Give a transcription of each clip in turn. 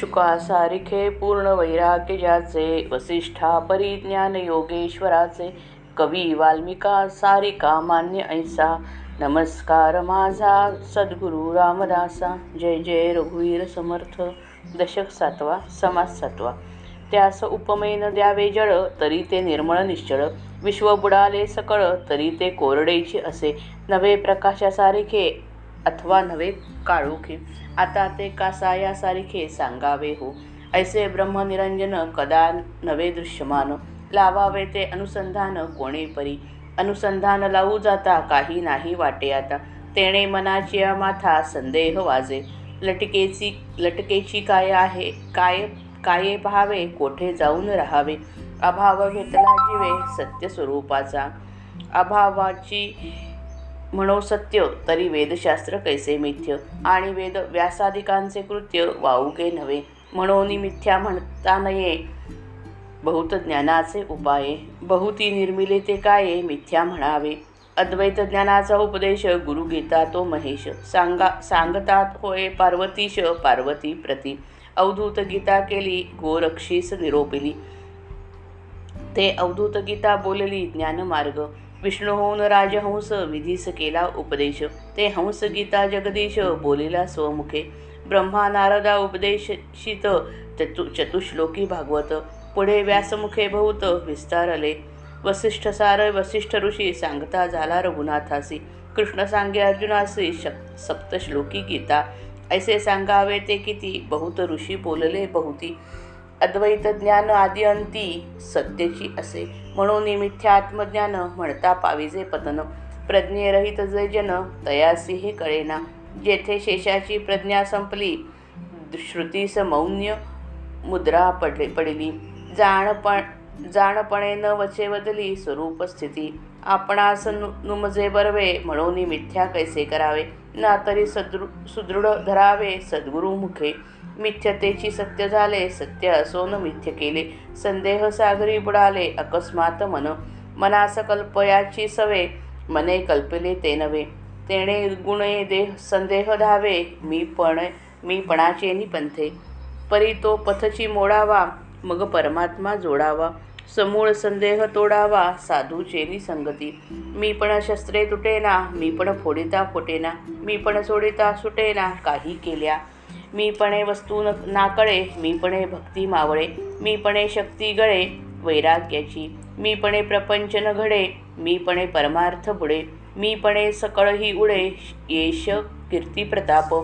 शुका सारिखे पूर्ण वैराग्य ज्याचे वसिष्ठा परिज्ञान योगेश्वराचे कवी वाल्मिका सारिका मान्य ऐसा नमस्कार माझा सद्गुरु रामदासा जय जय रघुवीर समर्थ दशक सातवा समास सातवा. त्यास उपमेन द्यावे जळ तरी ते निर्मळ निश्चळ. विश्व बुडाले सकळ तरी ते कोरडेची असे. नवे प्रकाशासारिखे अथवा नव्हे काळोखे आता ते कासायासारिखे सांगावे हो. ऐसे ब्रह्मनिरंजन कदा नवे दृश्यमान. लावावे ते अनुसंधान कोणे परी? अनुसंधान लावू जाता काही नाही वाटे आता. तेणे मनाची माथा संदेह वाजे. लटकेची लटकेची काय आहे? काय काये पहावे कोठे जाऊन राहावे? अभाव घेतला जीवे सत्य स्वरूपाचा अभावाची म्हणो सत्य तरी वेदशास्त्र कैसे मिथ्य? आणि वेद व्यासादिकांचे कृत्य वाऊगे नव्हे. म्हणून मिथ्या म्हणता नये बहुत ज्ञानाचे उपाये. बहुती निर्मिले ते काय मिथ्या म्हणावे. अद्वैत ज्ञानाचा उपदेश गुरु गीता तो महेश. सांगा सांगतात होय पार्वतीश पार्वती प्रती. अवधूत गीता केली गोरक्षीस निरोपिली. ते अवधूत गीता बोलली ज्ञानमार्ग. विष्णू होऊन राजहंस विधीस केला उपदेश. ते हंस गीता जगदीश बोलिला स्वमुखे. ब्रह्मा नारदा उपदेशित चतु चतुश्लोकी भागवत. पुढे व्यासमुखे बहुत विस्तारले. वसिष्ठ सार वसिष्ठ ऋषी सांगता झाला रघुनाथासी. कृष्ण सांगे अर्जुनासी शक सप्तश्लोकी गीता. ऐसे सांगावे ते किती? बहुत ऋषी बोलले बहुती. अद्वैत ज्ञान आदि अंती सत्याची असे. म्हणून मिथ्या आत्मज्ञान म्हणता पाविजे पतन. प्रज्ञेरहित जे जन तयासी हे कळेना. जेथे शेषाची प्रज्ञा संपली श्रुतीस मौन्य मुद्रा पडले पडली. जाणपण जाणपणे न वचे बदली स्वरूप स्थिती. आपणास नु नुमजे बरवे म्हणून मिथ्या कैसे करावे? ना तरी सदृ सुदृढ धरावे सद्गुरु मुखे. मिथ्यतेची सत्य झाले सत्य असोन मिथ्य केले. संदेह सागरी बुडाले अकस्मात मन. मनास कल्पयाची सवे मने कल्पले ते नव्हे तेणे गुणे देह संदेह धावे मी पण मी पणाचे निपंथे परी तो पथची मोडावा मग परमात्मा जोडावा. समूळ संदेह तोडावा साधूचेनी संगती. मी पण शस्त्रे तुटेना मी पण फोडिता फुटेना मी पण सोडिता सुटेना काही केल्या. मी पणे वस्तू न नाकळे मी पणे भक्ती मावळे मी पणे शक्ती गळे वैराग्याची मी पणे प्रपंच न घडे मी पणे परमार्थ बुडे मी पणे सकळही उडे येश कीर्ती प्रताप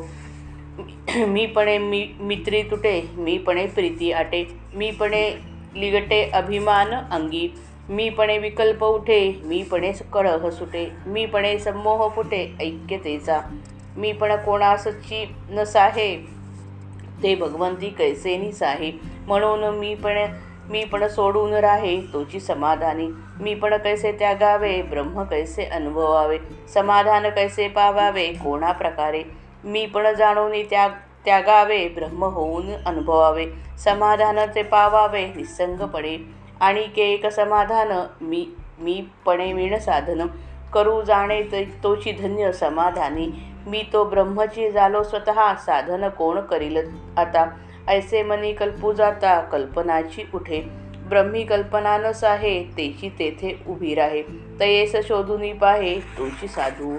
मी पणे मी मित्री तुटे मी पणे प्रीती आटे मी पणे लिगटे अभिमान अंगी मीपणे विकल्प उठे मीपणे कळह सुटे मीपणे संमोह फुटे ऐक्यतेचा मीपण कोणासची नसाहे ते भगवंती कैसेनीच आहे म्हणून मी पण मी पण सोडून राहे तोची समाधानी. मी पण कैसे त्यागावे ब्रह्म कैसे अनुभवावे समाधान कैसे पावावे कोणा प्रकारे. मी पण जाणून त्याग त्यागावे ब्रह्म होऊन अनुभवावे समाधान ते पावावे निसंगपणे आणि एक समाधान मी मी पणे विण साधन. करू जाणे तोची धन्य समाधानी. मी तो ब्रह्मची झालो स्वतः साधन कोण करील? आता ऐसे मनी कल्पू जाता कल्पनाची उठे. ब्रह्मी कल्पना नस आहे तेची तेथे उभी राहे. तयेस शोधून पाहे तुमची साधू.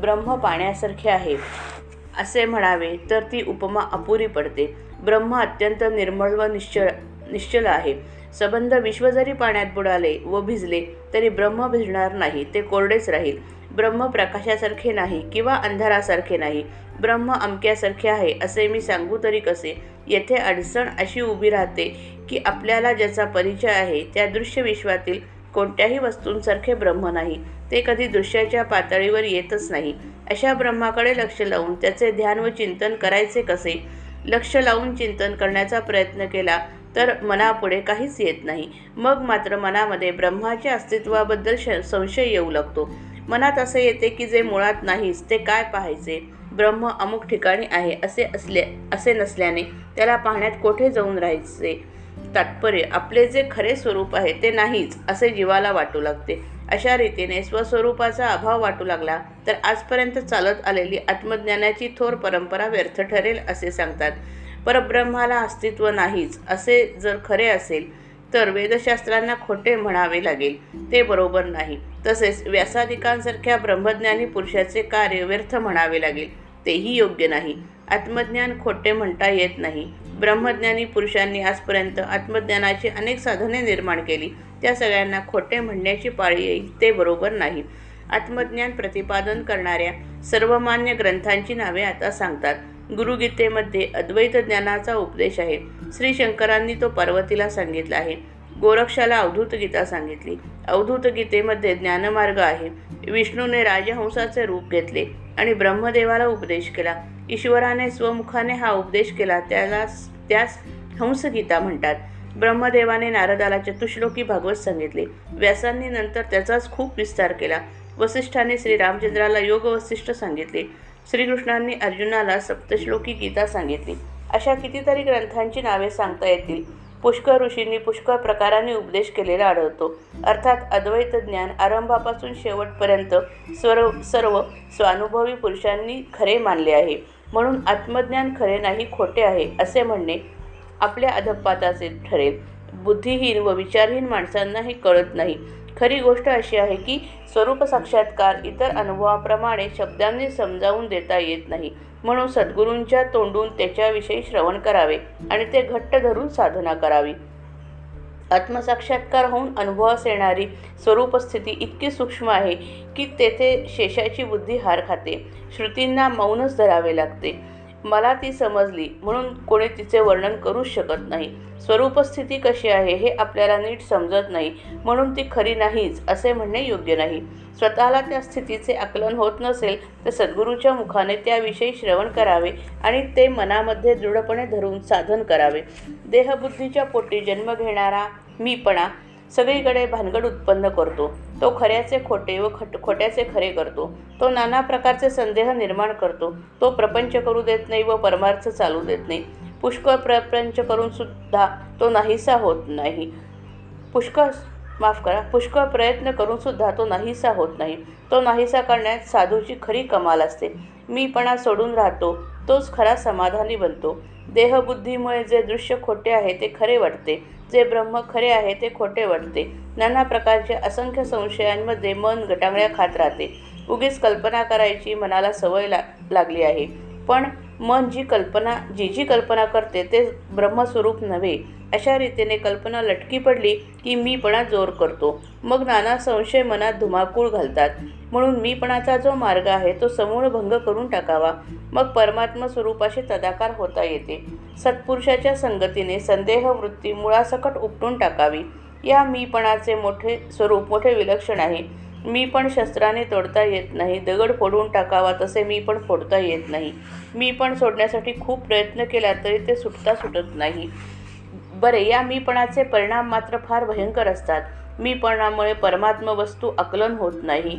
ब्रह्म पाण्यासारखे आहे. असे म्हणावे तर ती उपमा अपुरी पडते. ब्रह्म अत्यंत निर्मळ व निश्चळ निश्चल आहे. सबंध विश्व जरी पाण्यात बुडाले व भिजले तरी ब्रह्म भिजणार नाही ते कोरडेच राहील. ब्रह्म प्रकाशासारखे नाही किंवा अंधारासारखे नाही. ब्रह्म अमक्यासारखे आहे असे मी सांगू तरी कसे? येथे अडचण अशी उभी राहते की आपल्याला ज्याचा परिचय आहे त्या दृश्य विश्वातील कोणत्याही वस्तूंसारखे ब्रह्म नाही. ते कधी दृश्याच्या पातळीवर येतच नाही. अशा ब्रह्माकडे लक्ष लावून त्याचे ध्यान व चिंतन करायचे कसे? लक्ष लावून चिंतन करण्याचा प्रयत्न केला तर मनापुढे काहीच येत नाही. मग मात्र मनामध्ये ब्रह्माच्या अस्तित्वाबद्दल श संशय येऊ लागतो. मनात असे येते की जे मुळात नाहीच ते काय पाहायचे? ब्रह्म अमुक ठिकाणी आहे असे असले असे नसल्याने त्याला पाहण्यात कोठे जाऊन राहायचे? तात्पर्य आपले जे खरे स्वरूप आहे ते नाहीच असे जीवाला वाटू लागते. अशा रीतीने स्वस्वरूपाचा अभाव वाटू लागला तर आजपर्यंत चालत आलेली आत्मज्ञानाची थोर परंपरा व्यर्थ ठरेल असे सांगतात. परब्रह्माला अस्तित्व नाहीच असे जर खरे असेल तर वेदशास्त्रांना खोटे म्हणावे लागेल. ते बरोबर नाही. तसेच व्यासादिकांसारख्या ब्रह्मज्ञानी पुरुषाचे कार्य व्यर्थ म्हणावे लागेल. तेही योग्य नाही. आत्मज्ञान खोटे म्हणता येत नाही. ब्रह्मज्ञानी पुरुषांनी आजपर्यंत आत्मज्ञानाची अनेक साधने निर्माण केली. त्या सगळ्यांना खोटे म्हणण्याची पाळी येईल ते बरोबर नाही. आत्मज्ञान प्रतिपादन करणाऱ्या सर्वमान्य ग्रंथांची नावे आता सांगतात. गुरुगीतेमध्ये अद्वैत ज्ञानाचा उपदेश आहे. श्री शंकरांनी तो पार्वतीला सांगितला आहे. गोरक्षाला अवधूत गीता सांगितली. अवधूत गीतेमध्ये ज्ञानमार्ग आहे. विष्णूने राजहंसाचे रूप घेतले आणि ब्रह्मदेवाला उपदेश केला. ईश्वराने स्वमुखाने हा उपदेश केला त्याला त्यास हंसगीता म्हणतात. ब्रह्मदेवाने नारदाला चतुश्लोकी भागवत सांगितले. व्यासांनी नंतर त्याचाच खूप विस्तार केला. वसिष्ठाने श्रीरामचंद्राला योग वसिष्ठ सांगितले. श्रीकृष्णांनी अर्जुनाला सप्तश्लोकी गीता सांगितली. अशा कितीतरी ग्रंथांची नावे सांगता येतील. पुष्कळ ऋषींनी पुष्कळ प्रकाराने उपदेश केलेला आढळतो. अर्थात अद्वैत ज्ञान आरंभापासून शेवटपर्यंत सर्व सर्व स्वानुभवी पुरुषांनी खरे मानले आहे. म्हणून आत्मज्ञान खरे नाही खोटे आहे असे म्हणणे आपल्या अधपाताचे ठरेल. बुद्धिहीन व विचारहीन माणसांना हे कळत नाही. खरी गोष्ट अशी आहे की स्वरूप साक्षात्कार इतर अनुभवाप्रमाणे शब्दांनी समजावून देता येत नाही. म्हणून सद्गुरूंच्या तोंडून त्याच्याविषयी श्रवण करावे आणि ते घट्ट धरून साधना करावी. आत्मसाक्षात्कार होऊन अनुभवास येणारी स्वरूपस्थिती इतकी सूक्ष्म आहे की तेथे शेषाची बुद्धी हार खाते. श्रुतींना मौनच धरावे लागते. मला ती समजली म्हणून कोणी तिचे वर्णन करूच शकत नाही. स्वरूपस्थिती कशी आहे हे आपल्याला नीट समजत नाही म्हणून ती खरी नाहीच असे म्हणणे योग्य नाही. स्वतःला त्या स्थितीचे आकलन होत नसेल तर सद्गुरूच्या मुखाने त्याविषयी श्रवण करावे आणि ते मनामध्ये दृढपणे धरून साधन करावे. देहबुद्धीच्या पोटी जन्म घेणारा मीपणा सगळीकडे भानगड उत्पन्न करतो. तो खऱ्याचे खोटे व खट खोट्याचे खरे करतो. तो नाना प्रकारचे संदेह निर्माण करतो. तो प्रपंच करू देत नाही व परमार्थ चालू देत नाही. पुष्कळ प्रपंच करून सुद्धा तो नाहीसा होत नाही. पुष्कळ माफ करा. पुष्कळ प्रयत्न करून सुद्धा तो नाहीसा होत नाही. तो नाहीसा करण्यात साधूची खरी कमाल असते. मीपणा सोडून राहतो. तोच खरा समाधानी बनतो. देहबुद्धीमुळे जे दृश्य खोटे आहे ते खरे वाटते. जे ब्रह्म खरे आहे ते खोटे वाटते. नाना प्रकारच्या असंख्य संशयांमध्ये मन गटांगळ्या खात राहते. उगीच कल्पना करायची मनाला सवय ला लागली आहे. पण मन जी कल्पना जी जी कल्पना करते ते ब्रह्मस्वरूप नव्हे. अशा रीतीने कल्पना लटकी पडली की मीपणा जोर करतो. मग नाना संशय मनात धुमाकूळ घालतात. म्हणून मीपणाचा जो मार्ग आहे तो समूळ भंग करून टाकावा. मग परमात्म स्वरूपाशी तदाकार होता येते. सत्पुरुषाच्या संगतीने संदेह वृत्ती मुळासकट उपटून टाकावी. या मीपणाचे मोठे स्वरूप मोठे विलक्षण आहे. मी पण शस्त्राने तोडता येत नाही. दगड फोडून टाकावा तसे मी पण फोडता येत नाही. मी पण सोडण्यासाठी खूप प्रयत्न केला तरी ते सुटता सुटत नाही. बरे या मीपणाचे परिणाम मात्र फार भयंकर असतात. मीपणामुळे परमात्म वस्तू आकलन होत नाही.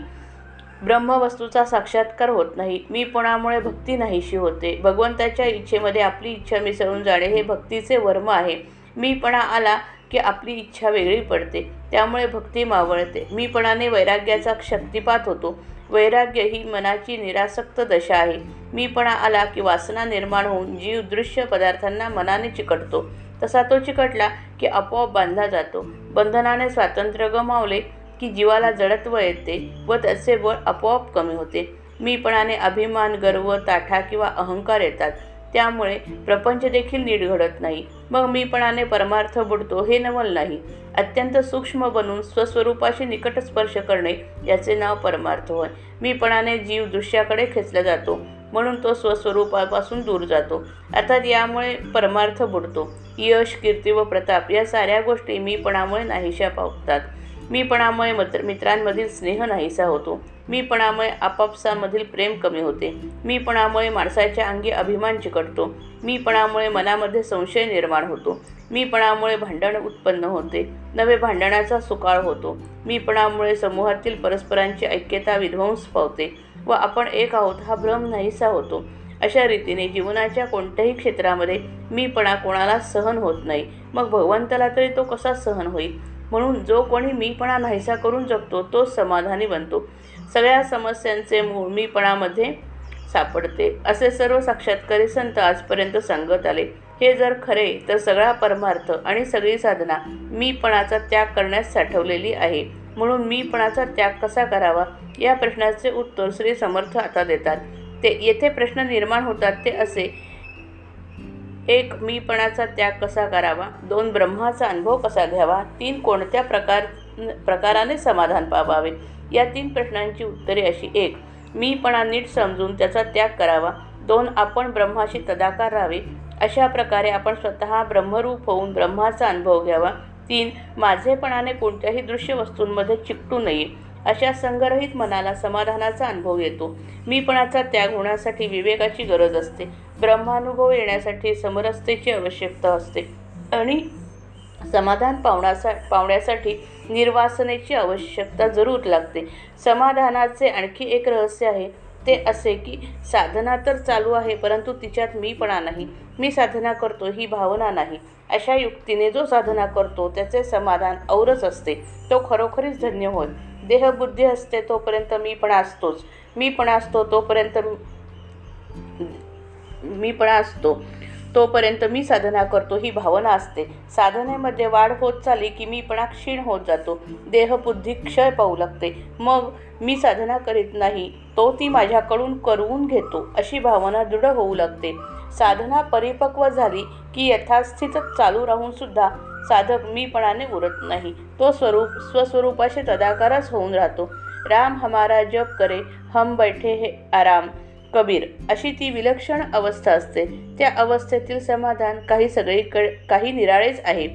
ब्रह्मवस्तूचा साक्षात्कार होत नाही. मीपणामुळे भक्ती नाहीशी होते. भगवंताच्या इच्छेमध्ये आपली इच्छा मिसळून जाणे हे भक्तीचे वर्म आहे. मीपणा आला की आपली इच्छा वेगळी पडते. त्यामुळे भक्ती मावळते. मीपणाने वैराग्याचा शक्तिपात होतो. वैराग्य ही मनाची निरासक्त दशा आहे. मीपणा आला की वासना निर्माण होऊन जीव दृश्य पदार्थांना मनाने चिकटतो. तसा तो चिकटला की आपोआप बांधला जातो. बंधनाने स्वातंत्र्य गमावले की जीवाला जडत्व येते व त्याचे बळ आपोआप कमी होते. मीपणाने अभिमान गर्व ताठा किंवा अहंकार येतात. त्यामुळे प्रपंच देखील नीट घडत नाही. मग मीपणाने परमार्थ बुडतो हे नवल नाही. अत्यंत सूक्ष्म बनून स्वस्वरूपाशी निकट स्पर्श करणे याचे नाव परमार्थ होय. मीपणाने जीव दृश्याकडे खेचला जातो. म्हणून तो स्वस्वरूपापासून दूर जातो. अर्थात यामुळे परमार्थ बुडतो. यश कीर्ती व प्रताप या साऱ्या गोष्टी मीपणामुळे नाहीशा पावतात. मीपणामुळे मित्र मित्रांमधील स्नेह नाहीसा होतो. मीपणामुळे आपापसामधील प्रेम कमी होते. मीपणामुळे माणसाच्या अंगी अभिमान चिकटतो. मीपणामुळे मनामध्ये संशय निर्माण होतो. मीपणामुळे भांडण उत्पन्न होते. नवे भांडणाचा सुकाळ होतो. मीपणामुळे समूहातील परस्परांची ऐक्यता विध्वंस पावते व आपण एक आहोत हा भ्रम नाहीसा होतो. अशा रीतीने जीवनाच्या कोणत्याही क्षेत्रामध्ये मीपणा कोणाला सहन होत नाही. मग भगवंताला तरी तो कसा सहन होईल? म्हणून जो कोणी मीपणा नाहीसा करून जगतो तोच समाधानी बनतो. सगळ्या समस्यांचे मूळ मीपणामध्ये सापडते असे सर्व साक्षात्कारी संत आजपर्यंत सांगत आले. हे जर खरे तर सगळा परमार्थ आणि सगळी साधना मीपणाचा त्याग करण्यास साठवलेली आहे. म्हणून मीपणाचा त्याग कसा करावा? या प्रश्नाचे उत्तर श्री समर्थ आता देतात. ते येथे प्रश्न निर्माण होतात ते असे एक मीपणाचा त्याग कसा करावा? दोन ब्रह्माचा अनुभव कसा घ्यावा? तीन कोणत्या प्रकार प्रकाराने समाधान पावावे? या तीन प्रश्नांची उत्तरे अशी. एक मीपणा नीट समजून त्याचा त्याग करावा. दोन आपण ब्रह्माशी तदाकार राहावे. अशा प्रकारे आपण स्वतः ब्रह्मरूप होऊन ब्रह्माचा अनुभव घ्यावा. तीन माझेपणाने कोणत्याही दृश्य वस्तूंमध्ये चिकटू नये. अशा संग्रहित मनाला समाधानाचा अनुभव येतो. मीपणाचा त्याग होण्यासाठी विवेकाची गरज असते. ब्रह्मानुभव येण्यासाठी समरसतेची आवश्यकता असते. आणि समाधान पावण्यासा पावण्यासाठी निर्वासनेची आवश्यकता जरूर लागते. समाधानाचे आणखी एक रहस्य आहे. ते असे की साधना तर चालू आहे परंतु तिच्यात मीपणा नाही. मी साधना करतो ही भावना नाही. अशा युक्तीने जो साधना करतो त्याचे समाधान औरच असते. तो खरोखरीच धन्य होय. देहबुद्धी असते तोपर्यंत मी पण असतोच. मी पण असतो तोपर्यंत मी पण असतो. तोपर्यंत मी साधना करतो ही भावना असते. साधनेमध्ये वाढ होत चालली की मीपणा क्षीण होत जातो. देहबुद्धी क्षय पाहू लागते. मग मी साधना करीत नाही तो ती माझ्याकडून करवून घेतो अशी भावना दृढ होऊ लागते. साधना परिपक्व झाली की यथास्थितच चालू राहून सुद्धा साधक मीपणाने उरत नाही. तो स्वरूप स्वस्वरूपाशी तदाकारच होऊन राहतो. राम हमारा जप करे हम बैठे हे आराम. कबीर अशी ती विलक्षण अवस्था असते. त्या अवस्थेतील समाधान काही सगळीकडे काही निराळेच आहे.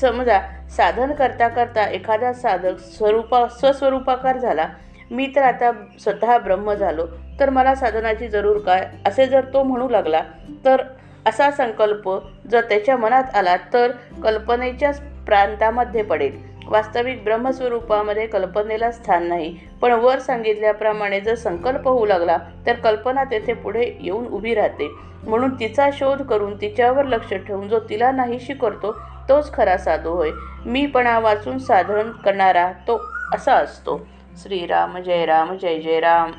समजा साधन करता करता एखादा साधक स्वरूपा स्वस्वरूपाकार झाला. मी तर आता स्वतः ब्रह्म झालो. तर मला साधनाची जरूर काय? असे जर तो म्हणू लागला तर असा संकल्प जर त्याच्या मनात आला तर कल्पनेच्याच प्रांतामध्ये पडेल. वास्तविक ब्रह्मस्वरूपामध्ये कल्पनेला स्थान नाही. पण वर सांगितल्याप्रमाणे जर संकल्प होऊ लागला तर कल्पना तेथे पुढे येऊन उभी राहते. म्हणून तिचा शोध करून तिच्यावर लक्ष ठेवून जो तिला नाहीशी करतो तोच खरा साधू होय. मीपणा वाचून साधन करणारा तो असा असतो. श्रीराम जय राम जय जय राम.